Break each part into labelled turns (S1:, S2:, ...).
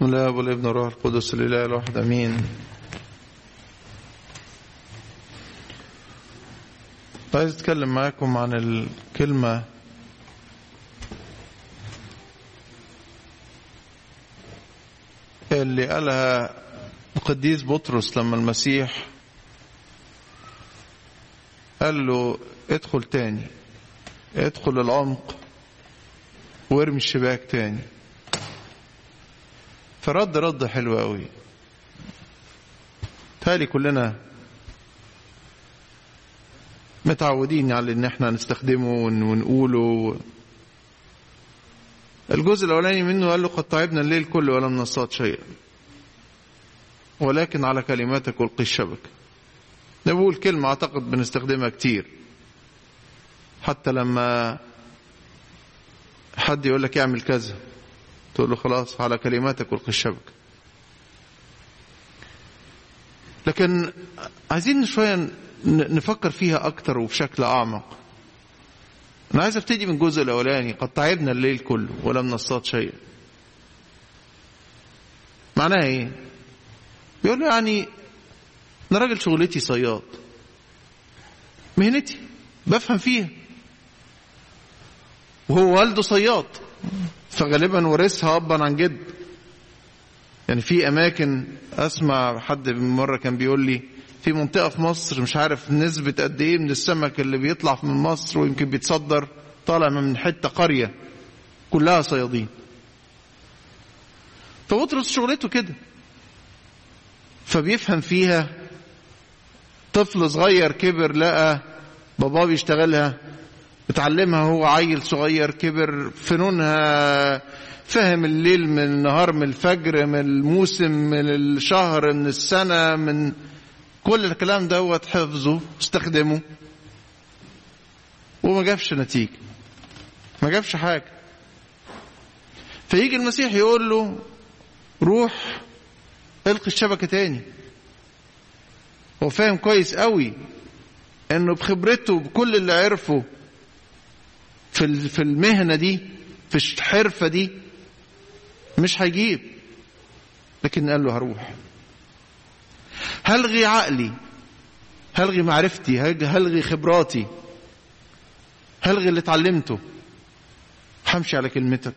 S1: بسم الله والابن والروح القدس الاله الواحد آمين. عايز أتكلم معاكم عن الكلمة اللي قالها القديس بطرس لما المسيح قال له ادخل تاني ادخل العمق وارمي الشباك تاني. فرد رد حلو قوي. تالي كلنا متعودين على إن إحنا نستخدمه ونقوله. الجزء الأولاني منه قال له قد تعبنا الليل كله ولم نصطاد شيئا. ولكن على كلماتك ألقي الشبكه ده كلمة أعتقد بنستخدمها كتير. حتى لما حد يقول لك اعمل كذا. تقول له خلاص على كلماتك القي الشبكه لكن عايزين شوية نفكر فيها أكتر وبشكل أعمق. أنا عايز ابتدي من الجزء الأولاني قد تعبنا الليل كله ولم نصطاد شيئا. معناها إيه؟ بيقول يعني أنا راجل شغلتي صياد. مهنتي بفهم فيها. وهو والده صياد. فغالبا ورثها ابا عن جد. يعني في أماكن أسمع حد من مرة كان بيقول لي في منطقة في مصر مش عارف نسبة قد إيه من السمك اللي بيطلع من مصر ويمكن بيتصدر طالع من حتة قرية كلها صيادين. فبطرس شغلته كده. فبيفهم فيها طفل صغير كبر لقى باباه بيشتغلها. اتعلمها هو عيل صغير كبر فنونها فهم الليل من النهار من الفجر من الموسم من الشهر من السنة من كل الكلام دوت حفظه استخدمه. وما جابش نتيجة. ما جابش حاجة. فيجي المسيح يقول له روح القي الشبكة تاني. هو فاهم كويس قوي إنه بخبرته بكل اللي عرفه في في المهنة دي في الحرفة دي مش هيجيب. لكن قال له هروح. هلغي عقلي. هلغي معرفتي. هلغي خبراتي. هلغي اللي اتعلمته. همشي على كلمتك.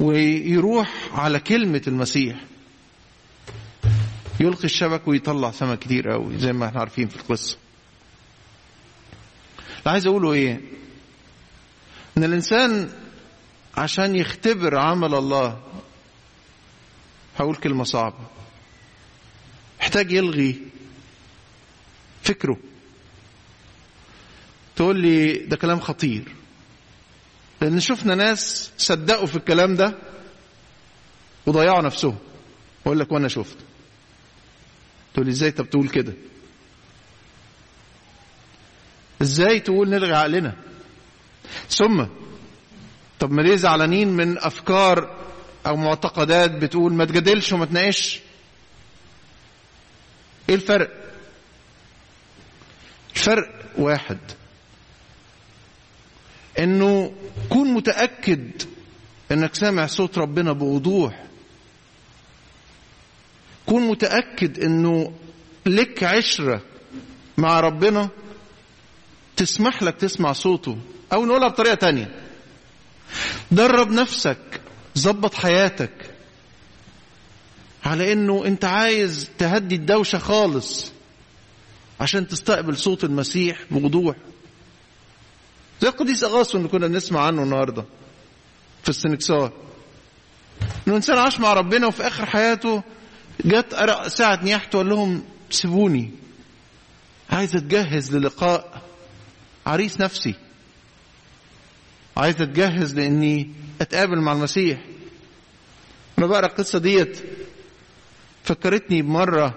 S1: ويروح على كلمة المسيح. يلقي الشبك ويطلع سمك كتير قوي زي ما إحنا عارفين في القصة. اللي عايز أقوله إيه؟ إن الإنسان عشان يختبر عمل الله هقول كلمة صعبة. محتاج يلغي فكره. تقول لي ده كلام خطير. لأن شفنا ناس صدقوا في الكلام ده وضيعوا نفسهم. أقول لك وأنا شفت. تقول لي إزاي؟ طب تقول كده. إزاي تقول نلغي عقلنا؟ ثم طب ما ليه زعلانين من أفكار أو معتقدات بتقول ما تجادلش وما تناقش؟ إيه الفرق؟ الفرق واحد إنه كون متأكد إنك سامع صوت ربنا بوضوح. كون متأكد إنه لك عشرة مع ربنا تسمح لك تسمع صوته أو نقولها بطريقة تانية. درب نفسك ظبط حياتك على إنه أنت عايز تهدي الدوشة خالص عشان تستقبل صوت المسيح بوضوح. زي القديس أغاثو اللي كنا بنسمع عنه النهارده في السنكسار. إنه إنسان عاش مع ربنا وفي آخر حياته جت ساعة نياحته وقال لهم سيبوني عايز أتجهز للقاء. عريس نفسي. عايز أتجهز لأني أتقابل مع المسيح. أنا بقرأ القصة ديت. فكرتني بمرة.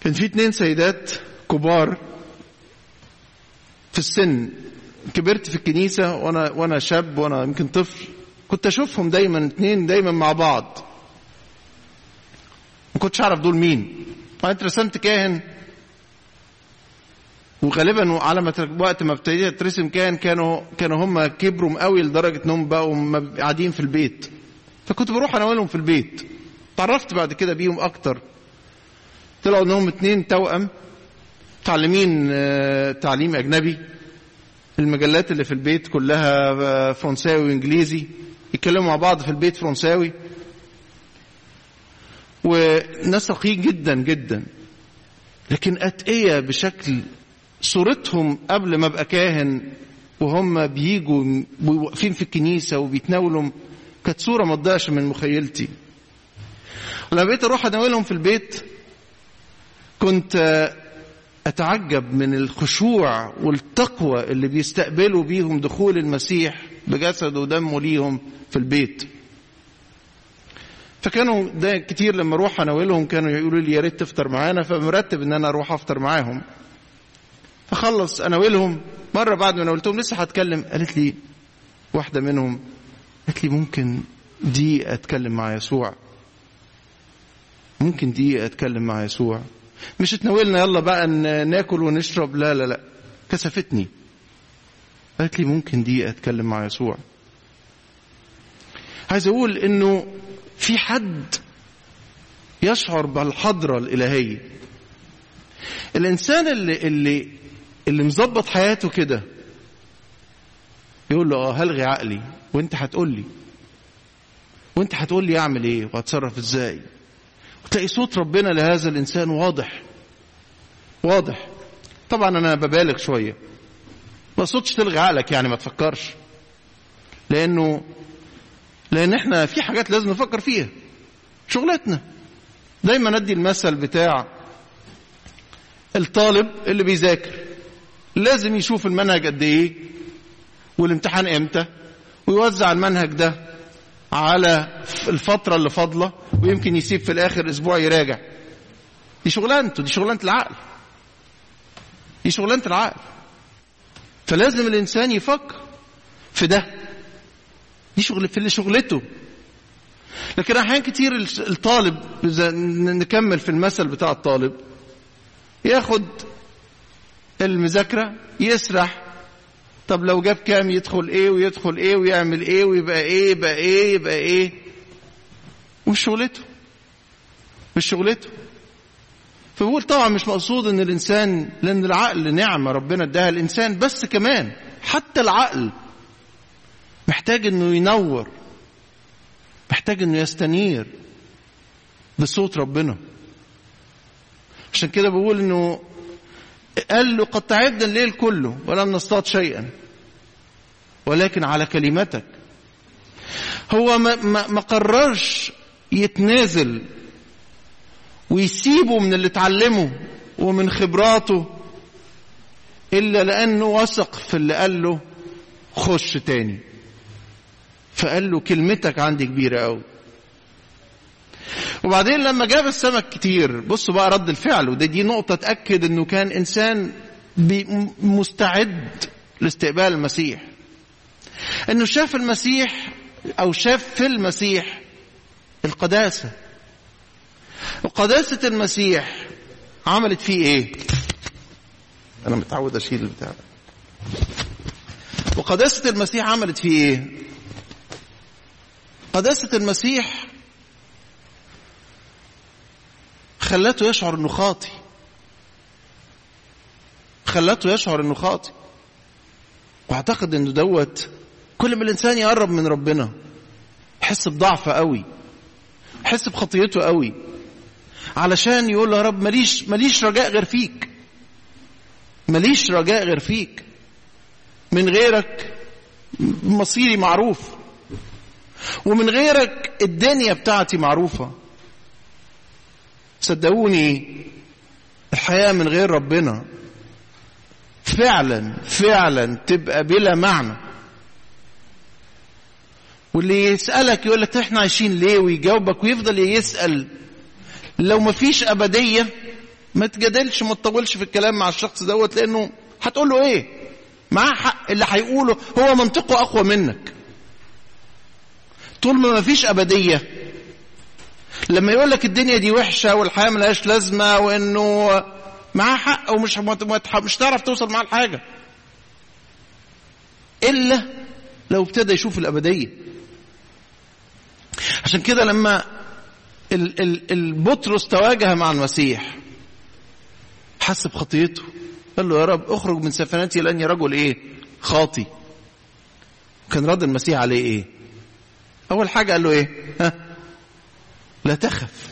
S1: كان في اتنين سيدات كبار في السن. كبرت في الكنيسة وأنا وأنا شاب وأنا يمكن طفل. كنت أشوفهم دايما اتنين دايما مع بعض. ما كنتش أعرف دول مين. بعدين اترسمت كاهن. وغالبا على ما وقت ما ابتديت ترسم كان كانوا كانوا هم كبروا قوي لدرجة انهم بقوا قاعدين في البيت. فكنت بروح اناولهم في البيت. تعرفت بعد كده بيهم أكتر. طلعوا إنهم اتنين توأم متعلمين آه، تعليم أجنبي. المجلات اللي في البيت كلها آه، فرنساوي وإنجليزي. يتكلموا مع بعض في البيت فرنساوي. وناس رقيق جدا جدا. لكن أتقية بشكل صورتهم قبل ما أبقى كاهن وهم بيجوا واقفين في الكنيسة وبيتناولوا كانت صورة ما من مخيلتي. لما بقيت أروح اناولهم في البيت كنت أتعجب من الخشوع والتقوى اللي بيستقبلوا بيهم دخول المسيح بجسده ودمه ليهم في البيت. فكانوا ده كتير لما أروح أناولهم كانوا يقولوا لي يا ريت تفطر معانا فمرتب إن أنا أروح أفطر معاهم. فخلص أناولهم. مرة بعد ما ناولتهم لسه هتكلم. قالت لي واحدة منهم قالت لي ممكن دي أتكلم مع يسوع. ممكن دي أتكلم مع يسوع. مش اتناولنا يلا بقى ناكل ونشرب. لا لا لا. كسفتني. قالت لي ممكن دي أتكلم مع يسوع. عايز أقول إنه في حد يشعر بالحضرة الإلهية. الإنسان اللي اللي اللي مظبط حياته كده. يقول له آه هلغي عقلي. وانت هتقول لي. وانت هتقول لي أعمل إيه؟ وهتصرف إزاي؟ وتلاقي صوت ربنا لهذا الإنسان واضح. واضح. طبعا أنا ببالغ شوية. ما صوتش تلغي عقلك يعني ما تفكرش. لأنه لأن إحنا في حاجات لازم نفكر فيها. شغلتنا. دايما أدي المثل بتاع الطالب اللي بيذاكر. لازم يشوف المنهج قد إيه والامتحان إمتى ويوزع المنهج ده على الفترة اللي فاضلة ويمكن يسيب في الآخر أسبوع يراجع. دي شغلانته دي شغلانة العقل. دي شغلانة العقل. فلازم الإنسان يفكر في ده. دي شغل في اللي شغلته. لكن أحيان كتير الطالب إذا نكمل في المثل بتاع الطالب ياخد المذاكرة يسرح. طب لو جاب كام يدخل إيه ويدخل إيه ويعمل إيه ويبقى إيه يبقى إيه يبقى إيه؟ مش شغلته. مش شغلته. فبقول طبعا مش مقصود إن الإنسان لأن العقل نعمة ربنا اداها الإنسان بس كمان حتى العقل محتاج إنه ينور محتاج إنه يستنير بصوت ربنا. عشان كده بقول إنه قال له قد تعبنا الليل كله ولم نصطاد شيئا. ولكن على كلمتك. هو ما, ما, ما قررش يتنازل ويسيبه من اللي اتعلمه ومن خبراته إلا لأنه وثق في اللي قال له خش تاني. فقال له كلمتك عندي كبيرة قوي وبعدين لما جاب السمك كتير بصوا بقى رد الفعل وده دي نقطة تأكد إنه كان إنسان مستعد لاستقبال المسيح. إنه شاف المسيح أو شاف في المسيح القداسة. وقداسة المسيح عملت فيه إيه؟ أنا متعود أشيل البتاع وقداسة المسيح عملت فيه إيه؟ قداسة المسيح خلته يشعر إنه خاطي. خلته يشعر إنه خاطي. واعتقد إنه دوت كل ما الإنسان يقرب من ربنا يحس بضعفه قوي يحس بخطيته قوي. علشان يقول له يا رب ماليش ماليش رجاء غير فيك. ماليش رجاء غير فيك. من غيرك مصيري معروف. ومن غيرك الدنيا بتاعتي معروفة. صدقوني الحياة من غير ربنا. فعلا فعلا تبقى بلا معنى. واللي يسألك يقول لك إحنا عايشين ليه؟ ويجاوبك ويفضل يسأل. لو ما فيش أبدية ما تجادلش ما تطولش في الكلام مع الشخص دوت لأنه هتقول له إيه؟ معاه حق اللي هيقوله هو منطقه أقوى منك. طول ما ما فيش أبدية لما يقول لك الدنيا دي وحشة والحياة ملهاش لازمة وإنه معاه حق ومش مش تعرف توصل معاه لحاجة. إلا لو ابتدى يشوف الأبدية. عشان كده لما البطرس تواجه مع المسيح حس بخطيته. قال له يا رب اخرج من سفنتي لأني رجل إيه؟ خاطي. كان رد المسيح عليه إيه؟ أول حاجة قال له إيه؟ ها؟ لا تخف.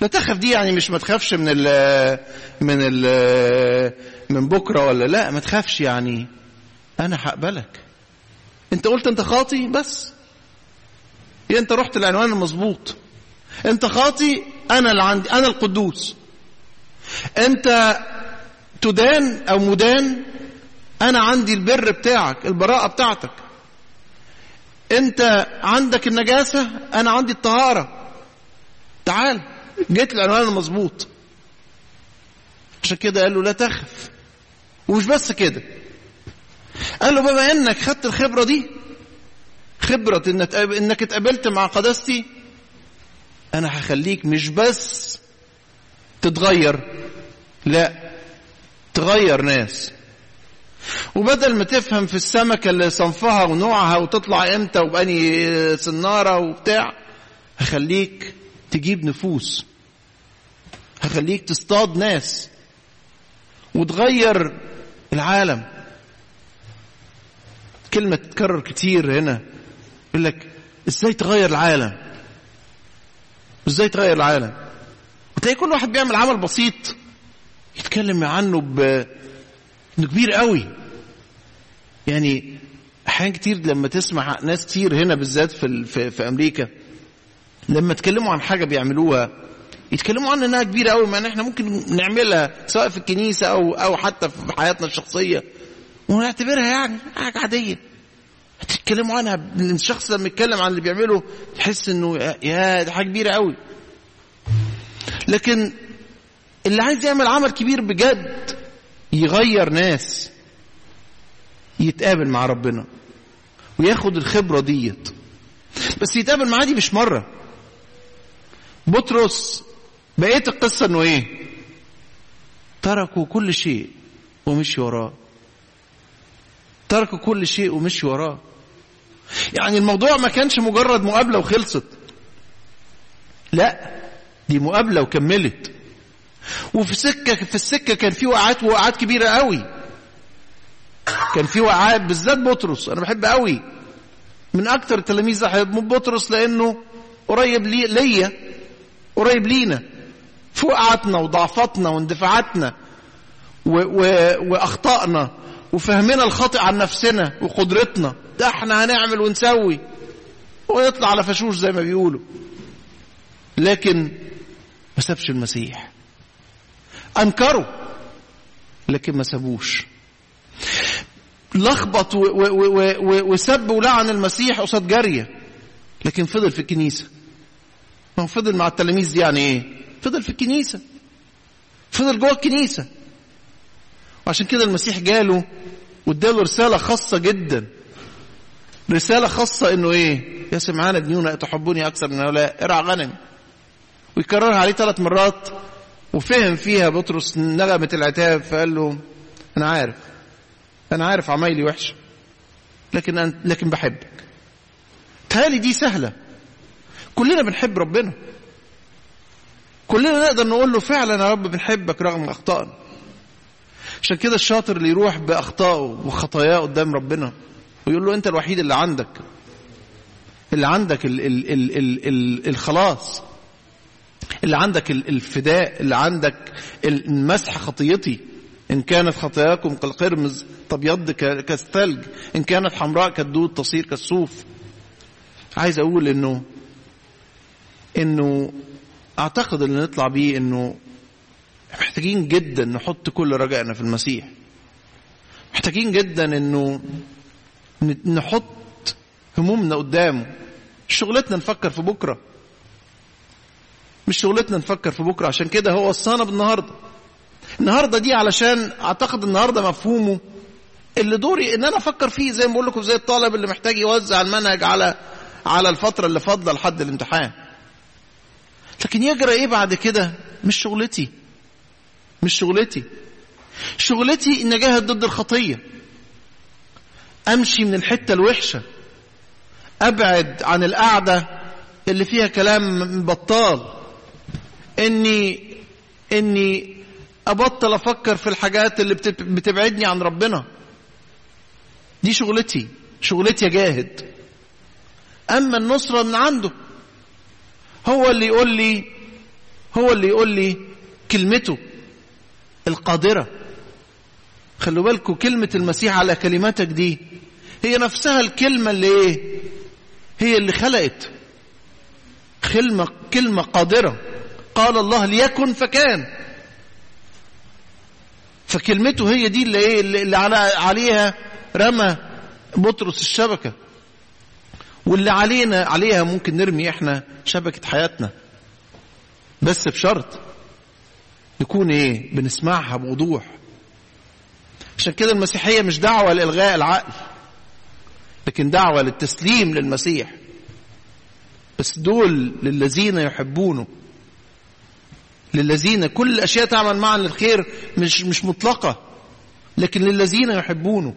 S1: لا تخف دي يعني مش ما تخافش من ال من ال من بكرة ولا لا ما تخافش يعني. أنا هقبلك. أنت قلت أنت خاطي بس. يا أنت رحت العنوان المظبوط أنت خاطي أنا اللي عندي أنا القدوس. أنت تدان أو مدان أنا عندي البر بتاعك البراءة بتاعتك. انت عندك النجاسة أنا عندي الطهارة. تعال. جيت العنوان المظبوط. عشان كده قال له لا تخف. ومش بس كده. قال له بما انك خدت الخبرة دي خبرة إنك اتقابلت مع قداستي أنا هخليك مش بس تتغير لا تغير ناس. وبدل ما تفهم في السمكة اللي صنفها ونوعها وتطلع إمتى وبأني سنارة وبتاع هخليك تجيب نفوس. هخليك تصطاد ناس. وتغير العالم. كلمة تتكرر كتير هنا. يقول لك إزاي تغير العالم؟ إزاي تغير العالم؟ وتلاقي كل واحد بيعمل عمل بسيط. يتكلم عنه إنه كبير قوي. يعني أحيان كتير لما تسمع ناس كتير هنا بالذات في في, في أمريكا لما يتكلموا عن حاجة بيعملوها يتكلموا عن إنها كبيرة قوي ما إحنا ممكن نعملها سواء في الكنيسة أو أو حتى في حياتنا الشخصية. ونعتبرها يعني حاجة عادية. هتتكلموا عنها الشخص لما يتكلم عن اللي بيعمله تحس إنه يا دي حاجة كبيرة قوي. لكن اللي عايز يعمل عمل كبير بجد يغير ناس يتقابل مع ربنا وياخد الخبرة ديت. بس يتقابل معاه دي مش مرة. بطرس بقية القصة إنه إيه؟ تركوا كل شيء ومشي وراه. تركوا كل شيء ومشي وراه. يعني الموضوع ما كانش مجرد مقابلة وخلصت. لا دي مقابلة وكملت. وفي سكة في السكة كان في وقعات وقعات كبيرة قوي. كان في وقعات بالذات بطرس أنا بحب قوي. من أكتر التلاميذ احب بطرس لأنه قريب لي ليا قريب لينا. في وقعاتنا وضعفاتنا واندفاعاتنا و و وأخطائنا وفهمنا الخاطئ عن نفسنا وقدرتنا. ده إحنا هنعمل ونسوي. ونطلع على فشوش زي ما بيقولوا. لكن ما سابش المسيح. أنكروا لكن ما سابوش. لخبط وسب ولعن المسيح قصاد جارية لكن فضل في الكنيسة. ما هو فضل مع التلاميذ دي يعني إيه؟ فضل في الكنيسة. فضل جوه الكنيسة. وعشان كده المسيح جاله واداله رسالة خاصة جدا. رسالة خاصة إنه إيه؟ يا سمعان ابنيون تحبوني أكثر من هؤلاء؟ ارعى غنم. ويكررها عليه ثلاث مرات. وفهم فيها بطرس نغمة العتاب فقال له أنا عارف أنا عارف عمايلي وحشة لكن أنت لكن بحبك. تهالي دي سهلة. كلنا بنحب ربنا. كلنا نقدر نقول له فعلا يا رب بنحبك رغم أخطائنا. عشان كده الشاطر اللي يروح بأخطائه وخطاياه قدام ربنا ويقول له أنت الوحيد اللي عندك اللي عندك ال ال ال ال ال الخلاص. اللي عندك الفداء اللي عندك المسح خطيتي. إن كانت خطاياكم كالقرمز تبيض كالثلج. إن كانت حمراء كالدود تصير كالصوف. عايز أقول إنه إنه أعتقد اللي نطلع بيه إنه محتاجين جدا نحط كل رجائنا في المسيح. محتاجين جدا إنه نحط همومنا قدامه. شغلتنا نفكر في بكرة. مش شغلتنا نفكر في بكرة عشان كده هو وصانا بالنهاردة. النهارده دي علشان أعتقد النهارده مفهومه. اللي دوري إن أنا أفكر فيه زي ما بقول لكم زي الطالب اللي محتاج يوزع المنهج على على الفترة اللي فاضلة لحد الامتحان. لكن يجرى إيه بعد كده؟ مش شغلتي. مش شغلتي. شغلتي إن أجاهد ضد الخطية. أمشي من الحتة الوحشة. أبعد عن القعدة اللي فيها كلام بطال. إني إني أبطل أفكر في الحاجات اللي بتبعدني عن ربنا. دي شغلتي. شغلتي اجاهد أما النصرة من عنده هو اللي يقول لي هو اللي يقول لي كلمته القادرة. خلوا بالكم كلمة المسيح على كلماتك دي هي نفسها الكلمة اللي إيه؟ هي اللي خلقت. كلمه كلمة قادرة. قال الله ليكن فكان. فكلمته هي دي اللي إيه اللي على عليها رمى بطرس الشبكة. واللي علينا عليها ممكن نرمي إحنا شبكة حياتنا. بس بشرط نكون إيه بنسمعها بوضوح. عشان كده المسيحية مش دعوة لإلغاء العقل لكن دعوة للتسليم للمسيح. بس دول للذين يحبونه. للذين كل الأشياء تعمل معا للخير مش مش مطلقة لكن للذين يحبونه.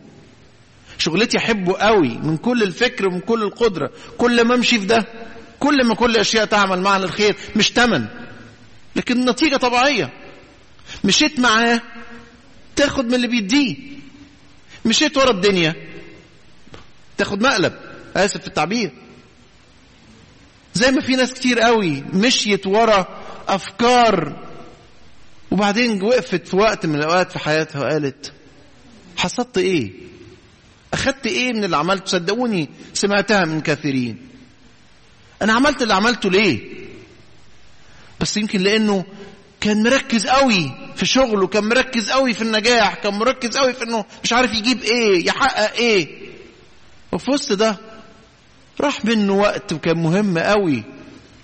S1: شغلتي أحبه قوي من كل الفكر ومن كل القدرة. كل ما أمشي في ده كل ما كل الأشياء تعمل معا للخير مش تمن. لكن النتيجه طبيعية. مشيت معاه تاخد من اللي بيديه. مشيت ورا الدنيا تاخد مقلب. آسف في التعبير. زي ما في ناس كتير قوي مشيت ورا أفكار. وبعدين وقفت في وقت من الأوقات في حياتها وقالت حصدت إيه؟ أخدت إيه من اللي عملته؟ صدقوني سمعتها من كثيرين أنا عملت اللي عملته ليه؟ بس يمكن لأنه كان مركز قوي في شغله كان مركز قوي في النجاح كان مركز قوي في إنه مش عارف يجيب إيه يحقق إيه. وفي وسط ده راح منه وقت كان مهم قوي.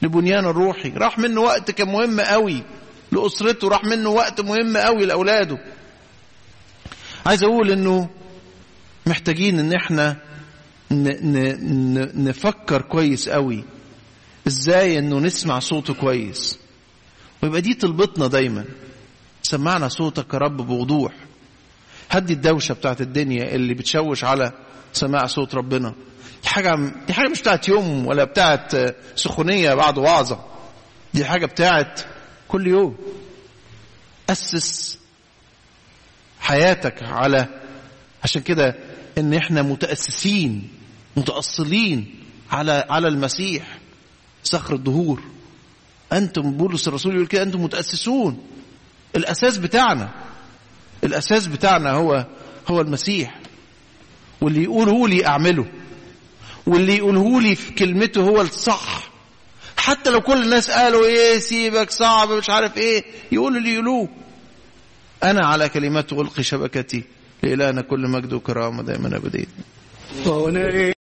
S1: لبنيان الروحي راح منه وقت كان مهم قوي لأسرته راح منه وقت مهم قوي لأولاده. عايز أقول إنه محتاجين إن إحنا نفكر كويس قوي. إزاي إنه نسمع صوته كويس؟ ويبقى دي طلبتنا دايما. سمعنا صوتك يا رب بوضوح. هدي الدوشة بتاعت الدنيا اللي بتشوش على سماع صوت ربنا. دي حاجة دي حاجة مش بتاعت يوم ولا بتاعت سخونية بعد وعظة. دي حاجة بتاعت كل يوم. أسس حياتك على عشان كده إن إحنا متأسسين متأصلين على على المسيح صخر الدهور. أنتم بولس الرسول يقول كده أنتم متأسسون. الأساس بتاعنا الأساس بتاعنا هو هو المسيح. واللي يقوله لي أعمله. واللي يقوله لي في كلمته هو الصح. حتى لو كل الناس قالوا إيه سيبك صعب مش عارف إيه يقولوا اللي يقولوه. أنا على كلمات ألقي شبكتي. لإلهنا كل مجد وكرامة دائما ابدين